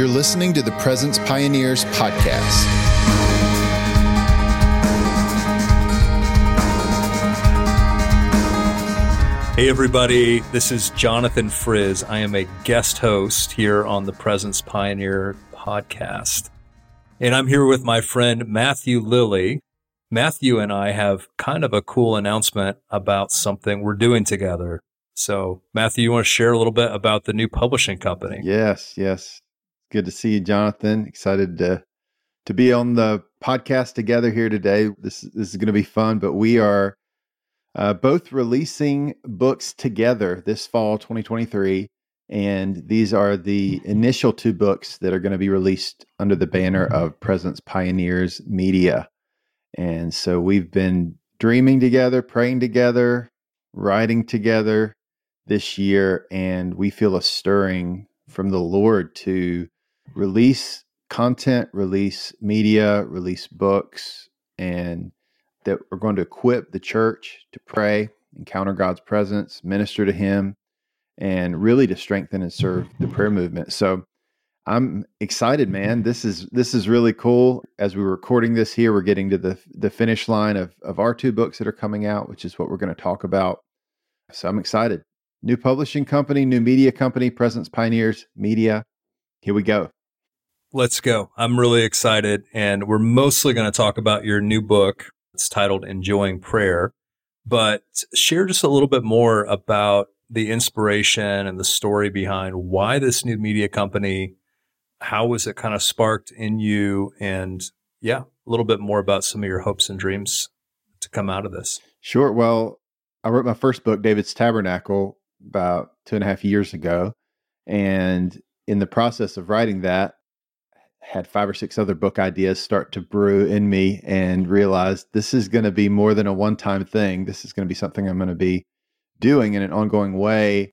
You're listening to the Presence Pioneers podcast. Hey, everybody, this is Jonathan Friz. I am a guest host here on the Presence Pioneer podcast. And I'm here with my friend Matthew Lilley. Matthew and I have kind of a cool announcement about something we're doing together. So, Matthew, you want to share a little bit about the new publishing company? Yes, yes. Good to see you, Jonathan. Excited to to be on the podcast together here today. This this is going to be fun, but we are uh, both releasing books together this fall, 2023, and these are the initial two books that are going to be released under the banner of Presence Pioneers Media. And so we've been dreaming together, praying together, writing together this year, and we feel a stirring from the Lord to release content, release media, release books, and that we're going to equip the church to pray, encounter God's presence, minister to Him, and really to strengthen and serve the prayer movement. So I'm excited, man. This is this is really cool. As we're recording this here, we're getting to the the finish line of of our two books that are coming out, which is what we're going to talk about. So I'm excited. New publishing company, new media company, Presence Pioneers Media. Here we go. Let's go. I'm really excited. And we're mostly going to talk about your new book. It's titled Enjoying Prayer. But share just a little bit more about the inspiration and the story behind why this new media company how was it kind of sparked in you? And yeah, a little bit more about some of your hopes and dreams to come out of this. Sure. Well, I wrote my first book, David's Tabernacle, about two and a half years ago. And in the process of writing that, had five or six other book ideas start to brew in me and realized this is going to be more than a one time thing. This is going to be something I'm going to be doing in an ongoing way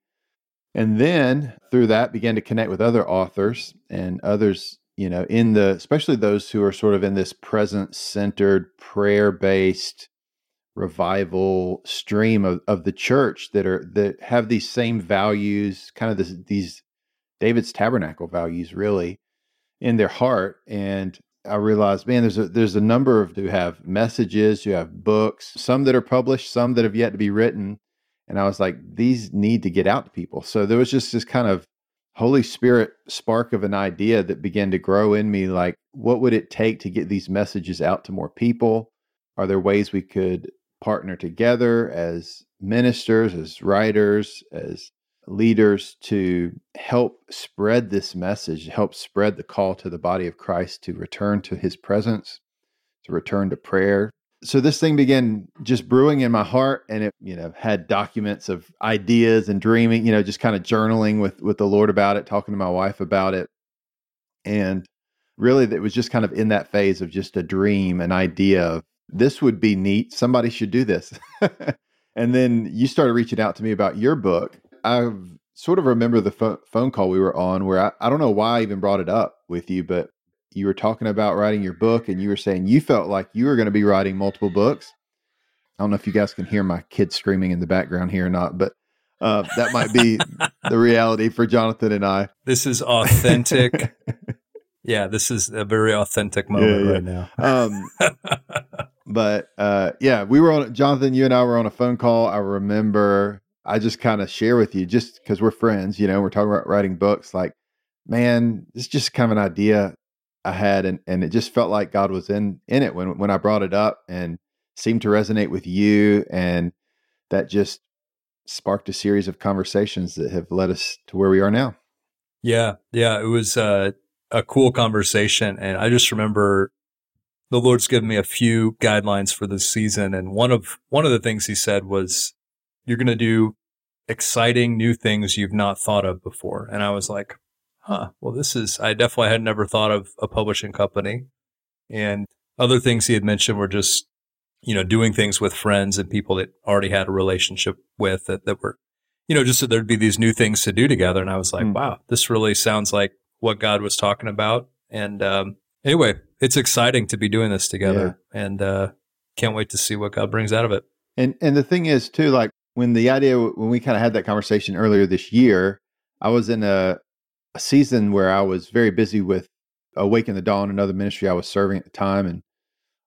and then through that began to connect with other authors and others you know in the especially those who are sort of in this present centered prayer based revival stream of, of the church that are that have these same values kind of this, these david's tabernacle values really in their heart and i realized man there's a there's a number of who have messages you have books some that are published some that have yet to be written and I was like, these need to get out to people. So there was just this kind of Holy Spirit spark of an idea that began to grow in me like, what would it take to get these messages out to more people? Are there ways we could partner together as ministers, as writers, as leaders to help spread this message, help spread the call to the body of Christ to return to his presence, to return to prayer, so this thing began just brewing in my heart and it you know had documents of ideas and dreaming you know just kind of journaling with with the lord about it talking to my wife about it. And really it was just kind of in that phase of just a dream an idea of this would be neat. Somebody should do this. And then you started reaching out to me about your book i sort of remember the phone call we were on where I, I don't know why i even brought it up with you but you were talking about writing your book and you were saying you felt like you were going to be writing multiple books. I don't know if you guys can hear my kids screaming in the background here or not, but uh, that might be the reality for Jonathan and I. This is authentic. yeah, this is a very authentic moment yeah, yeah. right now. um, but uh, yeah, we were on Jonathan. You and I were on a phone call. I remember. I just kind of share with you, just because we're friends. You know, we're talking about writing books. Like, man, it's just kind of an idea I had, and and it just felt like God was in in it when when I brought it up, and seemed to resonate with you, and that just sparked a series of conversations that have led us to where we are now. Yeah, yeah, it was uh, a cool conversation, and I just remember the Lord's given me a few guidelines for this season, and one of one of the things He said was, "You're going to do exciting new things you've not thought of before," and I was like, huh, well, this is, I definitely had never thought of a publishing company. And other things he had mentioned were just, you know, doing things with friends and people that already had a relationship with that, that were, you know, just so there'd be these new things to do together. And I was like, mm. wow, this really sounds like what God was talking about. And um, anyway, it's exciting to be doing this together yeah. and uh, can't wait to see what God brings out of it. And and the thing is too, like when the idea when we kind of had that conversation earlier this year, I was in a a season where I was very busy with Awaken the Dawn, another ministry I was serving at the time, and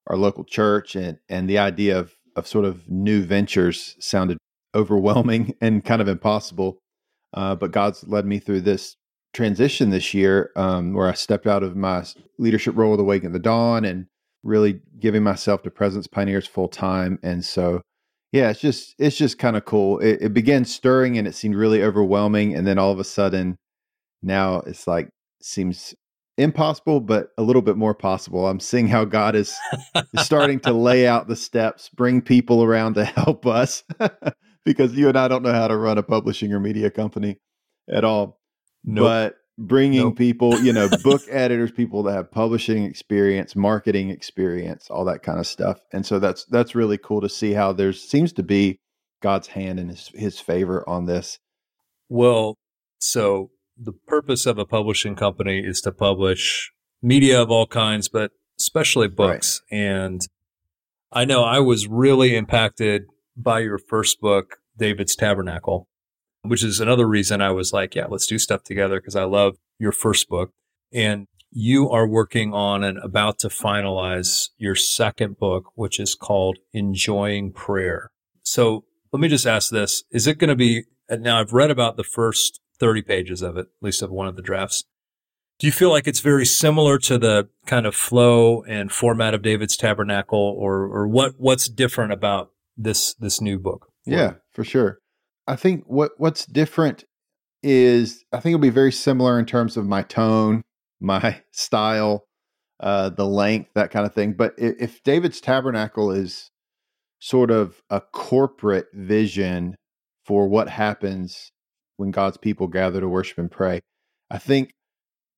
our local church, and and the idea of of sort of new ventures sounded overwhelming and kind of impossible. Uh, but God's led me through this transition this year um, where I stepped out of my leadership role with Awaken the Dawn and really giving myself to Presence Pioneers full time. And so, yeah, it's just it's just kind of cool. It, it began stirring and it seemed really overwhelming, and then all of a sudden, now it's like seems impossible, but a little bit more possible. I'm seeing how God is, starting to lay out the steps, bring people around to help us, because you and I don't know how to run a publishing or media company at all. Nope. But bringing nope. people, you know, book editors, people that have publishing experience, marketing experience, all that kind of stuff. And so that's that's really cool to see how there seems to be God's hand and his his favor on this. Well, so the purpose of a publishing company is to publish media of all kinds, but especially books. Right. And I know I was really impacted by your first book, David's Tabernacle, which is another reason I was like, yeah, let's do stuff together because I love your first book. And you are working on and about to finalize your second book, which is called Enjoying Prayer. So let me just ask this. Is it going to be, now I've read about the first 30 pages of it, at least of one of the drafts. Do you feel like it's very similar to the kind of flow and format of David's Tabernacle, or or what what's different about this this new book? Yeah, for sure. I think what what's different is I think it'll be very similar in terms of my tone, my style, uh, the length, that kind of thing. But if David's Tabernacle is sort of a corporate vision for what happens when God's people gather to worship and pray. I think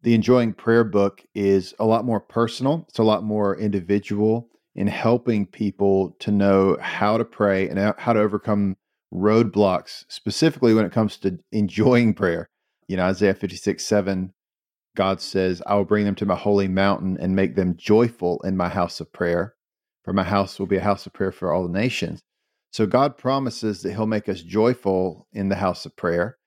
the Enjoying Prayer book is a lot more personal, it's a lot more individual in helping people to know how to pray and how to overcome roadblocks, specifically when it comes to enjoying prayer. You know, Isaiah 56 7, God says, I will bring them to my holy mountain and make them joyful in my house of prayer, for my house will be a house of prayer for all the nations. So God promises that He'll make us joyful in the house of prayer.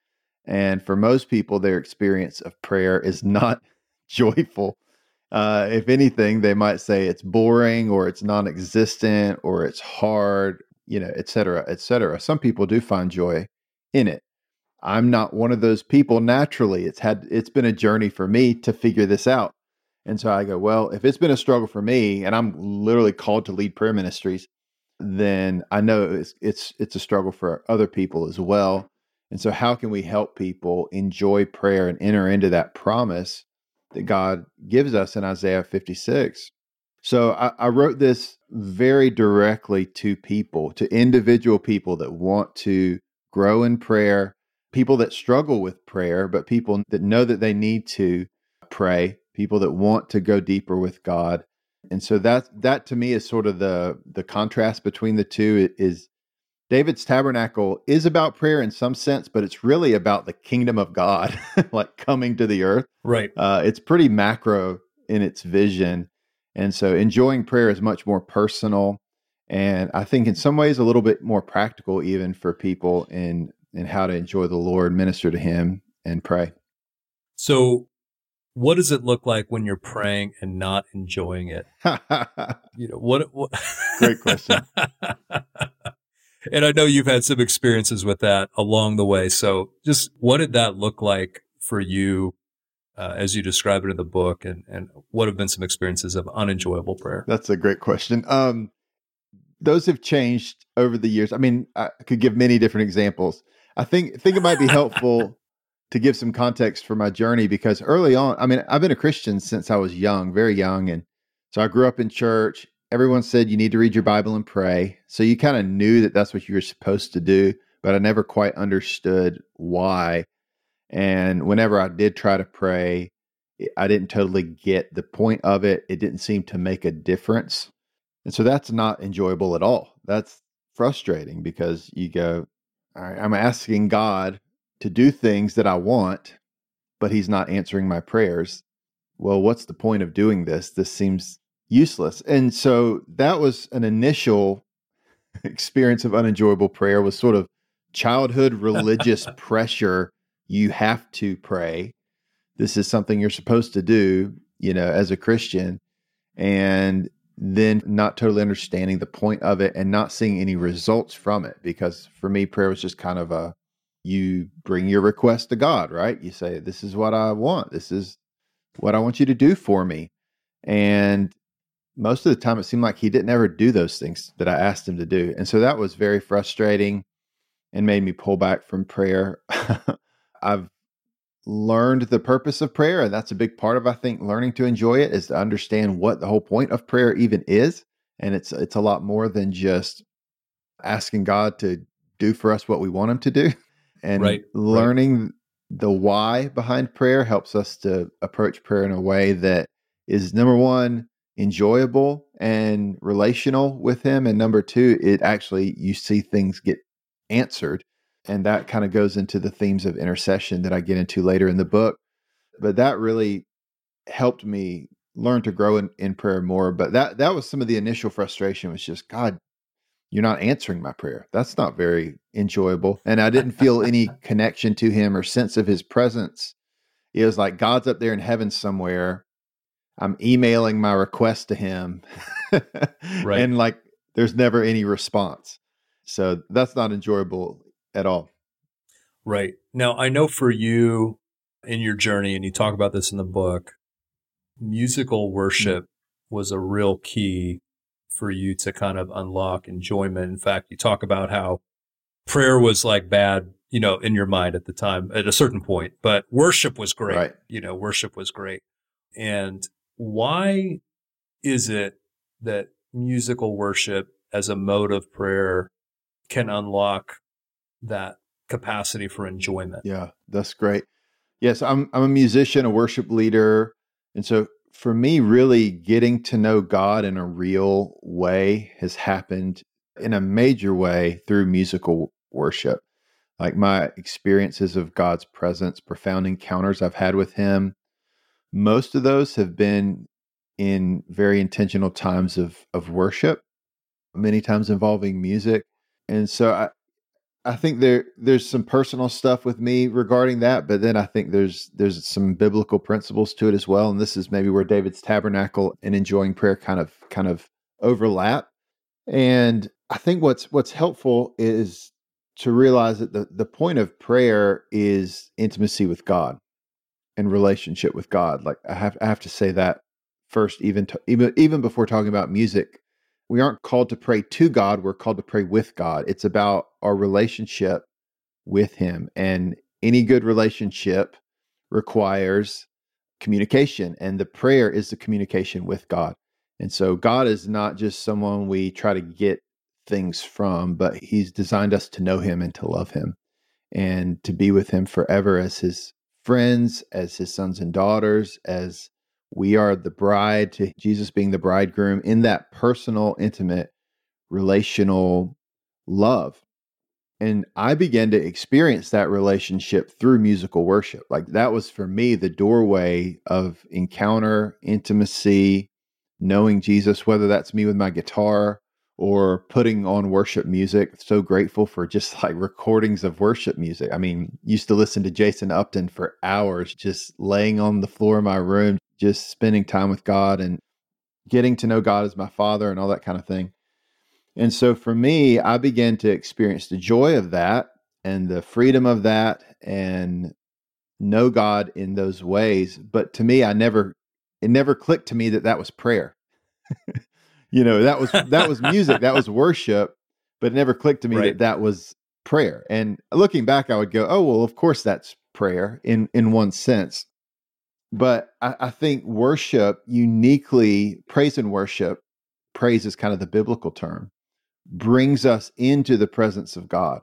And for most people, their experience of prayer is not joyful. Uh, if anything, they might say it's boring or it's non existent or it's hard, you know, et cetera, et cetera. Some people do find joy in it. I'm not one of those people naturally. It's had it's been a journey for me to figure this out. And so I go, well, if it's been a struggle for me and I'm literally called to lead prayer ministries, then I know it's it's it's a struggle for other people as well. And so, how can we help people enjoy prayer and enter into that promise that God gives us in Isaiah 56? So, I, I, wrote this very directly to people, to individual people that want to grow in prayer, people that struggle with prayer, but people that know that they need to pray, people that want to go deeper with God. And so that that to me is sort of the the contrast between the two is David's tabernacle is about prayer in some sense, but it's really about the kingdom of God, like coming to the earth. Right. Uh, it's pretty macro in its vision. And so enjoying prayer is much more personal. And I think in some ways a little bit more practical, even for people in, in how to enjoy the Lord, minister to Him, and pray. So, what does it look like when you're praying and not enjoying it? you know, what, what? Great question. and I know you've had some experiences with that along the way. So just what did that look like for you uh, as you describe it in the book and, and what have been some experiences of unenjoyable prayer? That's a great question. Um, those have changed over the years. I mean, I could give many different examples. I think, think it might be helpful to give some context for my journey because early on, I mean, I've been a Christian since I was young, very young. And so I grew up in church everyone said you need to read your Bible and pray. So you kind of knew that that's what you were supposed to do, but I never quite understood why. And whenever I did try to pray, I didn't totally get the point of it. It didn't seem to make a difference. And so that's not enjoyable at all. That's frustrating because you go, all right, I'm asking God to do things that I want, but He's not answering my prayers. Well, what's the point of doing this? This seems useless. And so that was an initial experience of unenjoyable prayer was sort of childhood religious pressure you have to pray this is something you're supposed to do, you know, as a Christian. And then not totally understanding the point of it and not seeing any results from it. Because for me, prayer was just kind of a you bring your request to God, right? You say, This is what I want. This is what I want you to do for me. And most of the time, it seemed like he didn't ever do those things that I asked him to do. And so that was very frustrating and made me pull back from prayer. I've learned the purpose of prayer, and that's a big part of I think learning to enjoy it is to understand what the whole point of prayer even is. And it's it's a lot more than just asking God to do for us what we want him to do. And right, learning right. the why behind prayer helps us to approach prayer in a way that is number one, enjoyable and relational with him. And number two, it actually, you see things get answered. And that kind of goes into the themes of intercession that I get into later in the book. But that really helped me learn to grow in, in prayer more. But that that was some of the initial frustration was just, God, you're not answering my prayer. That's not very enjoyable. And I didn't feel any connection to him or sense of his presence. It was like God's up there in heaven somewhere. I'm emailing my request to him. right. And like there's never any response. So that's not enjoyable at all. Right. Now, I know for you in your journey, and you talk about this in the book, musical mm-hmm. worship mm-hmm. was a real key for you to kind of unlock enjoyment. In fact, you talk about how prayer was like bad, you know, in your mind at the time at a certain point, but worship was great. Right. You know, worship was great. And why is it that musical worship as a mode of prayer can unlock that capacity for enjoyment? Yeah, that's great. Yes, I'm I'm a musician, a worship leader, and so for me, really getting to know God in a real way has happened in a major way through musical worship. Like my experiences of God's presence, profound encounters I've had with Him, most of those have been in very intentional times of, of worship, many times involving music. And so I, I think there there's some personal stuff with me regarding that, but then I think there's there's some biblical principles to it as well. And this is maybe where David's tabernacle and enjoying prayer kind of kind of overlap. And I think what's what's helpful is to realize that the, the point of prayer is intimacy with God and relationship with God. Like I have I have to say that first, even to, even even before talking about music we aren't called to pray to God, we're called to pray with God. It's about our relationship with Him. And any good relationship requires communication, and the prayer is the communication with God. And so, God is not just someone we try to get things from, but He's designed us to know Him and to love Him and to be with Him forever as His friends, as His sons and daughters, as we are the bride to Jesus being the bridegroom in that personal, intimate, relational love. And I began to experience that relationship through musical worship. Like that was for me the doorway of encounter, intimacy, knowing Jesus, whether that's me with my guitar or putting on worship music. So grateful for just like recordings of worship music. I mean, used to listen to Jason Upton for hours, just laying on the floor of my room, just spending time with God and getting to know God as my father and all that kind of thing. And so for me, I began to experience the joy of that and the freedom of that and know God in those ways. But to me, I never, it never clicked to me that that was prayer. you know, that was, that was music, that was worship, but it never clicked to me right. that that was prayer. And looking back, I would go, oh, well, of course that's prayer in, in one sense. But I, I think worship uniquely, praise and worship, praise is kind of the biblical term, brings us into the presence of God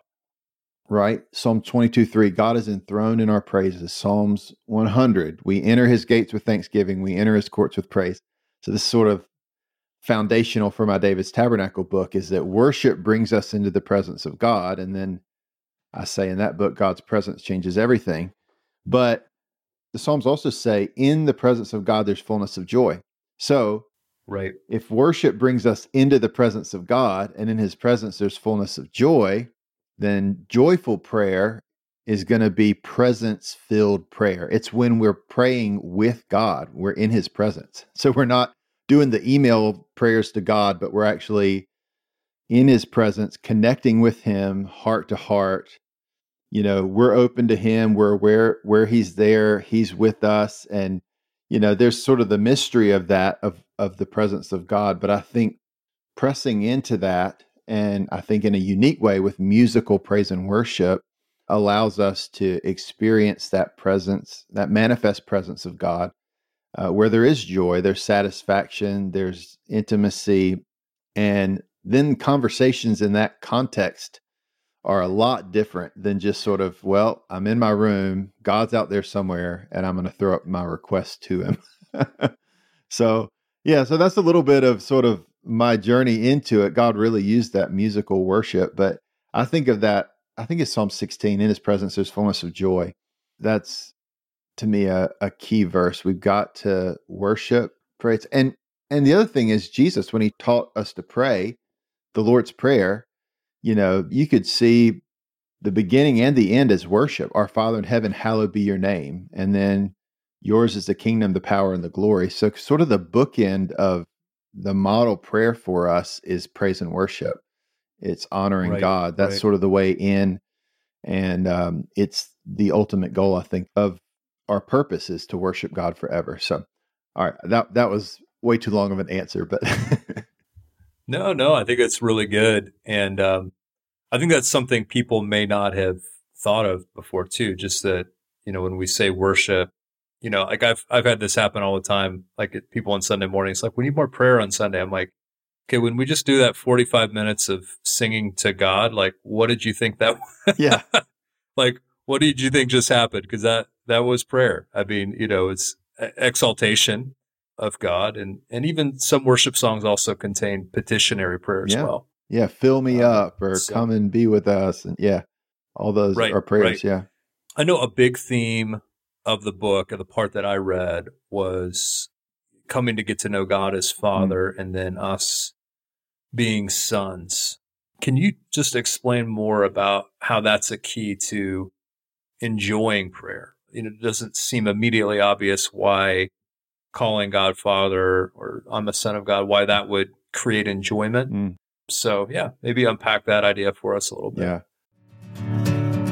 right? Psalm 22 3, God is enthroned in our praises. Psalms 100, we enter his gates with thanksgiving, we enter his courts with praise. So, this sort of foundational for my David's Tabernacle book is that worship brings us into the presence of God. And then I say in that book, God's presence changes everything. But the Psalms also say, in the presence of God, there's fullness of joy. So, right. If worship brings us into the presence of God and in his presence there's fullness of joy, then joyful prayer is going to be presence filled prayer. It's when we're praying with God, we're in his presence. So we're not doing the email prayers to God, but we're actually in his presence, connecting with him heart to heart. You know, we're open to him, we're where where he's there, he's with us and you know, there's sort of the mystery of that of of the presence of God, but I think pressing into that and I think in a unique way with musical praise and worship allows us to experience that presence, that manifest presence of God, uh, where there is joy, there's satisfaction, there's intimacy, and then conversations in that context are a lot different than just sort of, well, I'm in my room, God's out there somewhere, and I'm going to throw up my request to him. so, yeah, so that's a little bit of sort of my journey into it. God really used that musical worship, but I think of that I think it's Psalm 16. In his presence, there's fullness of joy. That's to me a, a key verse. We've got to worship, pray. And and the other thing is Jesus, when he taught us to pray, the Lord's Prayer, you know, you could see the beginning and the end as worship. Our Father in heaven, hallowed be your name. And then yours is the kingdom, the power, and the glory. So sort of the bookend of the model prayer for us is praise and worship. It's honoring right, God. That's right. sort of the way in. And um, it's the ultimate goal, I think, of our purpose is to worship God forever. So, all right, that that was way too long of an answer, but no, no, I think it's really good, and um, I think that's something people may not have thought of before too. Just that you know, when we say worship, you know, like I've I've had this happen all the time. Like people on Sunday mornings, like we need more prayer on Sunday. I'm like, okay, when we just do that 45 minutes of singing to God, like, what did you think that? yeah. like, what did you think just happened? Cause that, that was prayer. I mean, you know, it's exaltation of God and, and even some worship songs also contain petitionary prayer as yeah. well. Yeah. Fill me um, up or so, come and be with us. And yeah, all those right, are prayers. Right. Yeah. I know a big theme of the book, of the part that I read was coming to get to know God as mm. Father, mm. and then us being sons. Can you just explain more about how that's a key to enjoying prayer? You know, it doesn't seem immediately obvious why calling God Father or I'm a son of God, why that would create enjoyment. Mm. So, yeah, maybe unpack that idea for us a little bit. Yeah.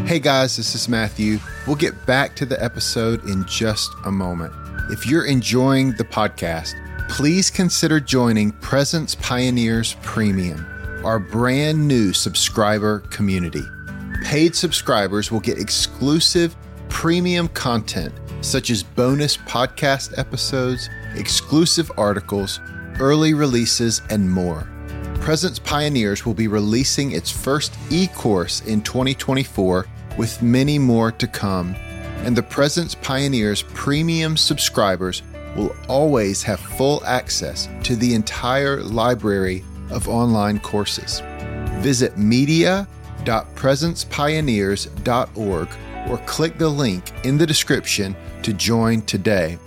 Hey guys, this is Matthew. We'll get back to the episode in just a moment. If you're enjoying the podcast, please consider joining Presence Pioneers Premium, our brand new subscriber community. Paid subscribers will get exclusive premium content such as bonus podcast episodes, exclusive articles, early releases, and more. Presence Pioneers will be releasing its first e course in 2024 with many more to come and the Presence Pioneers premium subscribers will always have full access to the entire library of online courses. Visit media.presencepioneers.org or click the link in the description to join today.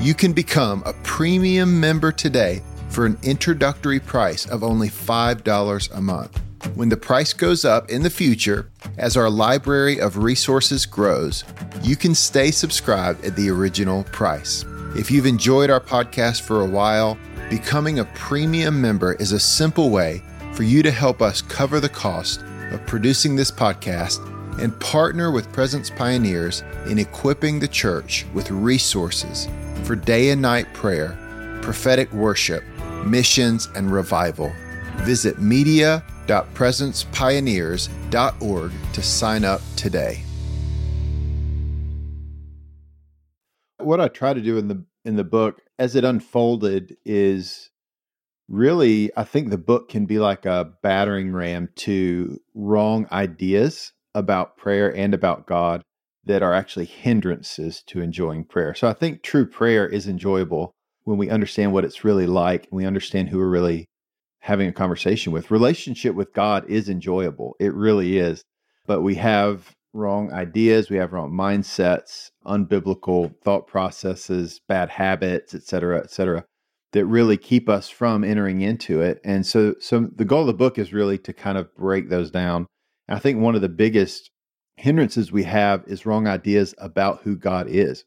You can become a premium member today for an introductory price of only $5 a month. When the price goes up in the future, as our library of resources grows, you can stay subscribed at the original price. If you've enjoyed our podcast for a while, becoming a premium member is a simple way for you to help us cover the cost of producing this podcast and partner with Presence Pioneers in equipping the church with resources for day and night prayer, prophetic worship, missions, and revival. Visit media www.presencepioneers.org to sign up today. What I try to do in the in the book as it unfolded is really I think the book can be like a battering ram to wrong ideas about prayer and about God that are actually hindrances to enjoying prayer. So I think true prayer is enjoyable when we understand what it's really like and we understand who we're really having a conversation with. Relationship with God is enjoyable. It really is. But we have wrong ideas, we have wrong mindsets, unbiblical thought processes, bad habits, et cetera, et cetera, that really keep us from entering into it. And so so the goal of the book is really to kind of break those down. And I think one of the biggest hindrances we have is wrong ideas about who God is.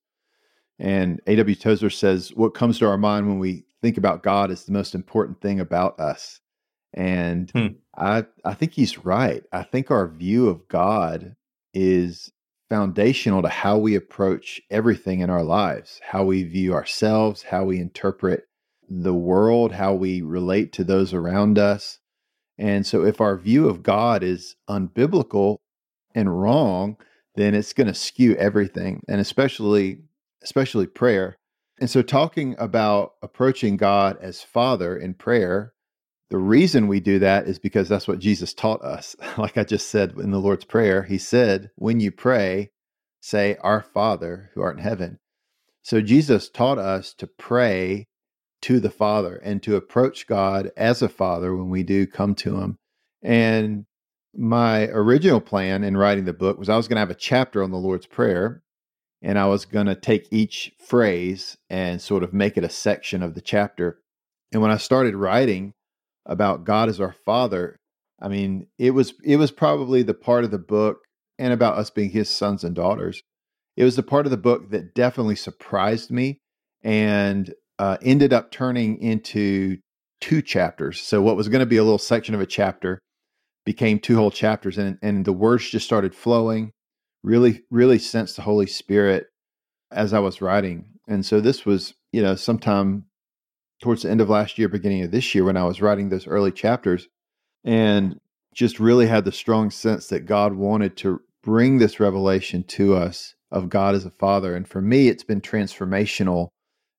And A.W. Tozer says, What comes to our mind when we think about God is the most important thing about us. And hmm. I, I think he's right. I think our view of God is foundational to how we approach everything in our lives, how we view ourselves, how we interpret the world, how we relate to those around us. And so, if our view of God is unbiblical and wrong, then it's going to skew everything, and especially especially prayer. And so, talking about approaching God as Father in prayer, the reason we do that is because that's what Jesus taught us. Like I just said in the Lord's Prayer, He said, When you pray, say, Our Father who art in heaven. So, Jesus taught us to pray to the Father and to approach God as a Father when we do come to Him. And my original plan in writing the book was I was going to have a chapter on the Lord's Prayer, and I was going to take each phrase and sort of make it a section of the chapter. And when I started writing about God as our Father, I mean, it was it was probably the part of the book and about us being his sons and daughters. It was the part of the book that definitely surprised me and uh, ended up turning into two chapters. So what was going to be a little section of a chapter became two whole chapters, and and the words just started flowing. Really, really sensed the Holy Spirit as I was writing, and so this was you know sometime towards the end of last year, beginning of this year, when I was writing those early chapters, and just really had the strong sense that God wanted to bring this revelation to us of God as a father. And for me, it's been transformational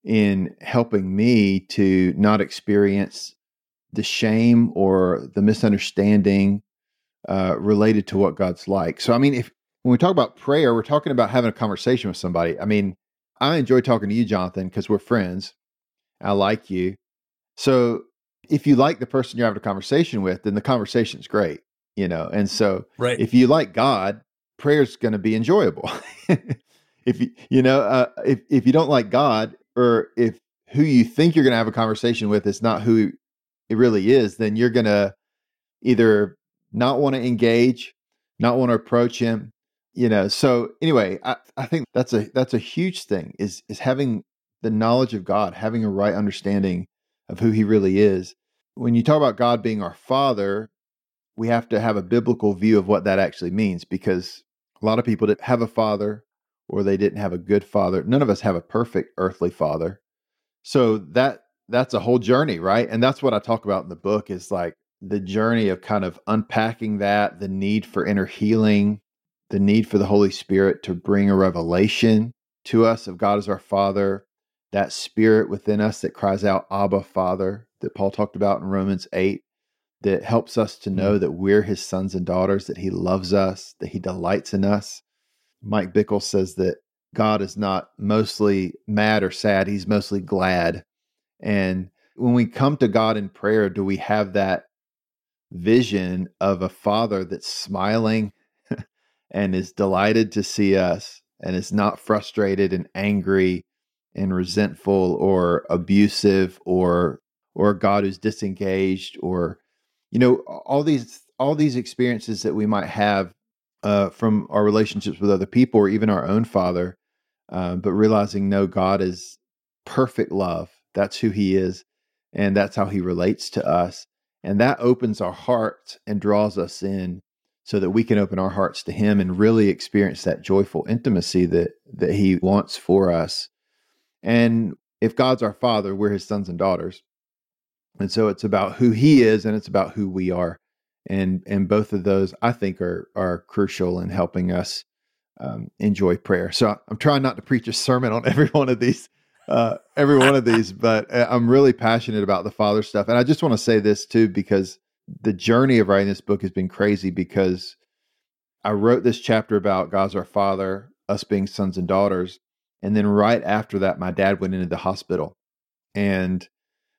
in helping me to not experience the shame or the misunderstanding uh, related to what God's like. So, I mean, if when we talk about prayer, we're talking about having a conversation with somebody. I mean, I enjoy talking to you, Jonathan, because we're friends. I like you. So, if you like the person you're having a conversation with, then the conversation's great, you know. And so, right. if you like God, prayer's going to be enjoyable. if you, you know, uh, if if you don't like God, or if who you think you're going to have a conversation with is not who it really is, then you're going to either not want to engage, not want to approach him, you know. So anyway, I, I think that's a that's a huge thing is is having the knowledge of God, having a right understanding of who he really is. When you talk about God being our father, we have to have a biblical view of what that actually means because a lot of people that have a father or they didn't have a good father. None of us have a perfect earthly father. So that that's a whole journey, right? And that's what I talk about in the book is like the journey of kind of unpacking that, the need for inner healing, the need for the Holy Spirit to bring a revelation to us of God as our Father, that spirit within us that cries out, Abba, Father, that Paul talked about in Romans 8, that helps us to know mm. that we're his sons and daughters, that he loves us, that he delights in us. Mike Bickle says that God is not mostly mad or sad, he's mostly glad. And when we come to God in prayer, do we have that vision of a father that's smiling and is delighted to see us and is not frustrated and angry and resentful or abusive or or God who's disengaged or you know all these all these experiences that we might have uh, from our relationships with other people or even our own father uh, but realizing no god is perfect love. That's who he is and that's how he relates to us and that opens our hearts and draws us in so that we can open our hearts to him and really experience that joyful intimacy that that he wants for us. And if god's our father we're his sons and daughters. And so it's about who he is and it's about who we are and and both of those i think are are crucial in helping us um, enjoy prayer. So i'm trying not to preach a sermon on every one of these uh, every one of these but uh, i'm really passionate about the father stuff and i just want to say this too because the journey of writing this book has been crazy because i wrote this chapter about god's our father us being sons and daughters and then right after that my dad went into the hospital. And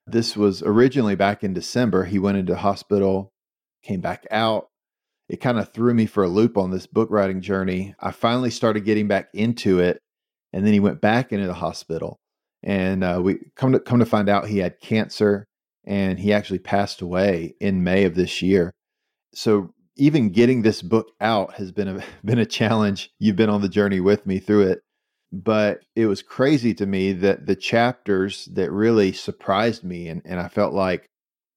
this was originally back in december he went into hospital came back out. It kind of threw me for a loop on this book writing journey. I finally started getting back into it, and then he went back into the hospital. And uh, we come to come to find out he had cancer, and he actually passed away in May of this year. So even getting this book out has been a been a challenge. You've been on the journey with me through it. But it was crazy to me that the chapters that really surprised me and, and I felt like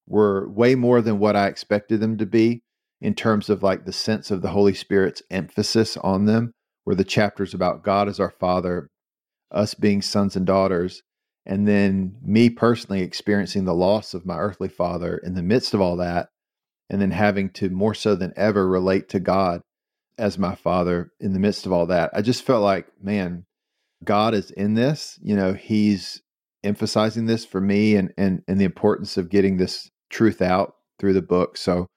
were way more than what I expected them to be in terms of like the sense of the Holy Spirit's emphasis on them were the chapters about God as our Father, us being sons and daughters, and then me personally experiencing the loss of my earthly father in the midst of all that, and then having to more so than ever relate to God as my father in the midst of all that. I just felt like, man, God is in this. You know, He's emphasizing this for me and and and the importance of getting this truth out through the book. So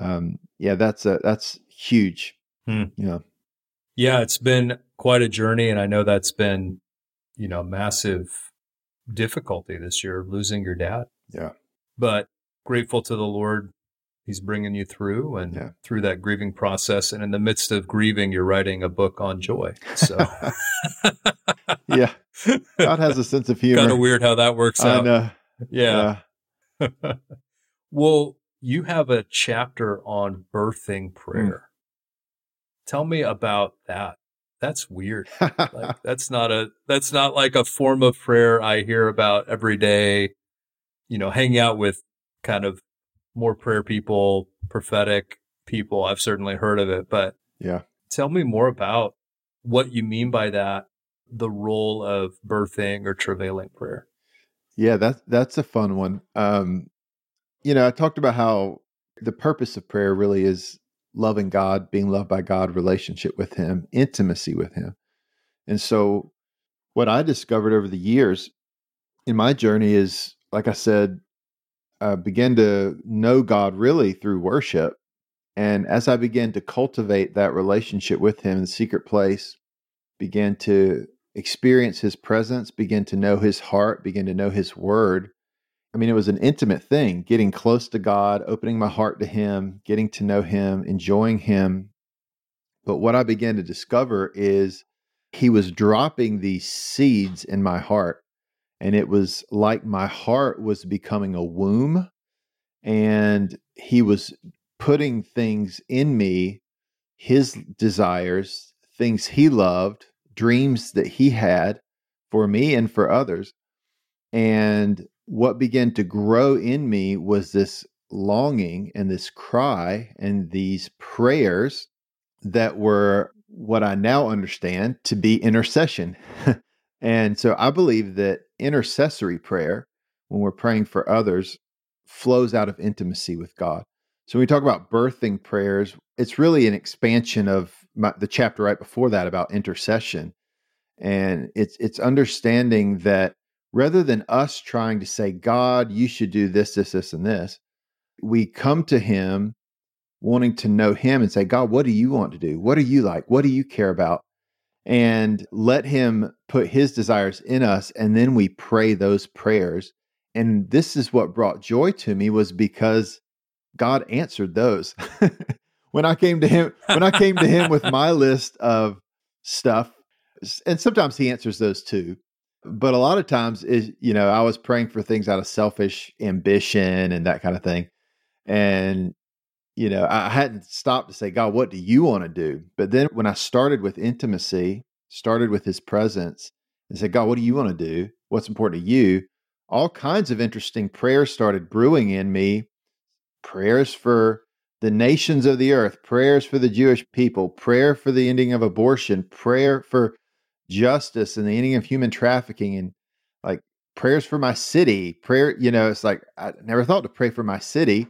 um yeah, that's a that's huge. Hmm. Know. Yeah, it's been quite a journey and I know that's been, you know, massive difficulty this year losing your dad. Yeah. But grateful to the Lord he's bringing you through and Yeah. through that grieving process and in the midst of grieving you're writing a book on joy. So yeah. God has a sense of humor. kind of weird how that works I out. know. Yeah. well, you have a chapter on birthing prayer. Tell me about that. That's weird. Like that's not a that's not like a form of prayer I hear about every day. You know, hanging out with kind of more prayer people, prophetic people. I've certainly heard of it, but yeah. tell me more about what you mean by that, the role of birthing or travailing prayer. Yeah, that's that's a fun one. Um, you know, I talked about how the purpose of prayer really is loving God, being loved by God, relationship with Him, intimacy with Him. And so, what I discovered over the years in my journey is, like I said, I began to know God really through worship. And as I began to cultivate that relationship with Him in the secret place, began to experience His presence, begin to know His heart, begin to know His word. I mean, it was an intimate thing, getting close to God, opening my heart to Him, getting to know Him, enjoying Him. But what I began to discover is He was dropping these seeds in my heart. And it was like my heart was becoming a womb, and He was putting things in me, His desires, things He loved, dreams that He had for me and for others. And what began to grow in me was this longing and this cry and these prayers that were what I now understand to be intercession. and so I believe that intercessory prayer, when we're praying for others, flows out of intimacy with God. So when we talk about birthing prayers, it's really an expansion of my, the chapter right before that about intercession. And it's it's understanding that rather than us trying to say, God, you should do this, this, this, and this, we come to Him wanting to know Him and say, God, what do you want to do? What are you like? What do you care about? And let Him put His desires in us, and then we pray those prayers. And this is what brought joy to me was because God answered those. when I came to Him, when I came to Him with my list of stuff, and sometimes He answers those too but a lot of times is you know i was praying for things out of selfish ambition and that kind of thing and you know i hadn't stopped to say god what do you want to do? But then when i started with intimacy started with his presence and said god what do you want to do? What's important to you? All kinds of interesting prayers started brewing in me. Prayers for the nations of the earth prayers for the jewish people prayer for the ending of abortion prayer for justice and the ending of human trafficking and like prayers for my city prayer you know it's like i never thought to pray for my city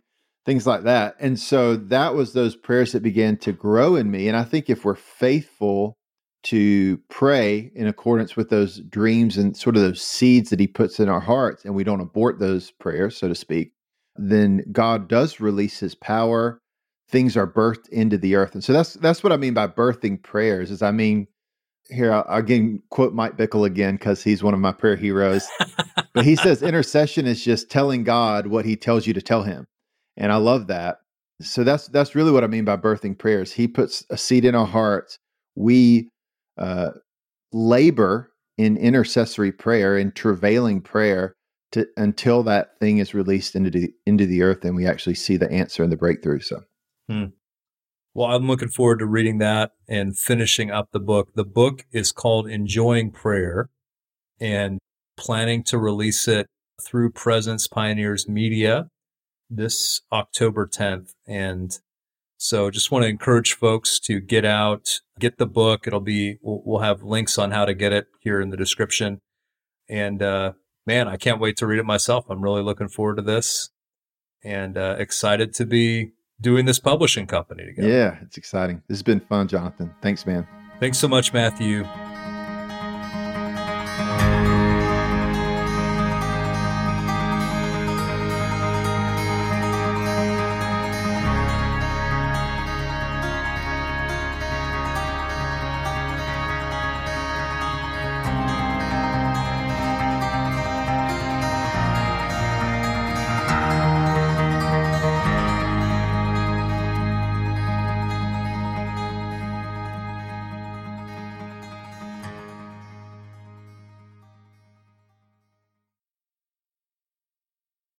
things like that. And so that was those prayers that began to grow in me. And i think if we're faithful to pray in accordance with those dreams and sort of those seeds that he puts in our hearts and we don't abort those prayers so to speak then god does release his power. Things are birthed into the earth. And so that's that's what i mean by birthing prayers is i mean here I'll again quote Mike Bickle again because he's one of my prayer heroes. but he says intercession is just telling God what He tells you to tell Him, and I love that. So that's that's really what I mean by birthing prayers. He puts a seed in our hearts. We uh, labor in intercessory prayer, in travailing prayer, to until that thing is released into the into the earth, and we actually see the answer and the breakthrough. So, Hmm. Well, I'm looking forward to reading that and finishing up the book. The book is called Enjoying Prayer and planning to release it through Presence Pioneers Media this October 10th. And so just want to encourage folks to get out, get the book. It'll be, we'll, we'll have links on how to get it here in the description. And, uh, man, I can't wait to read it myself. I'm really looking forward to this and, uh, excited to be doing this publishing company together. Yeah, it's exciting. This has been fun, Jonathan. Thanks, man. Thanks so much, Matthew.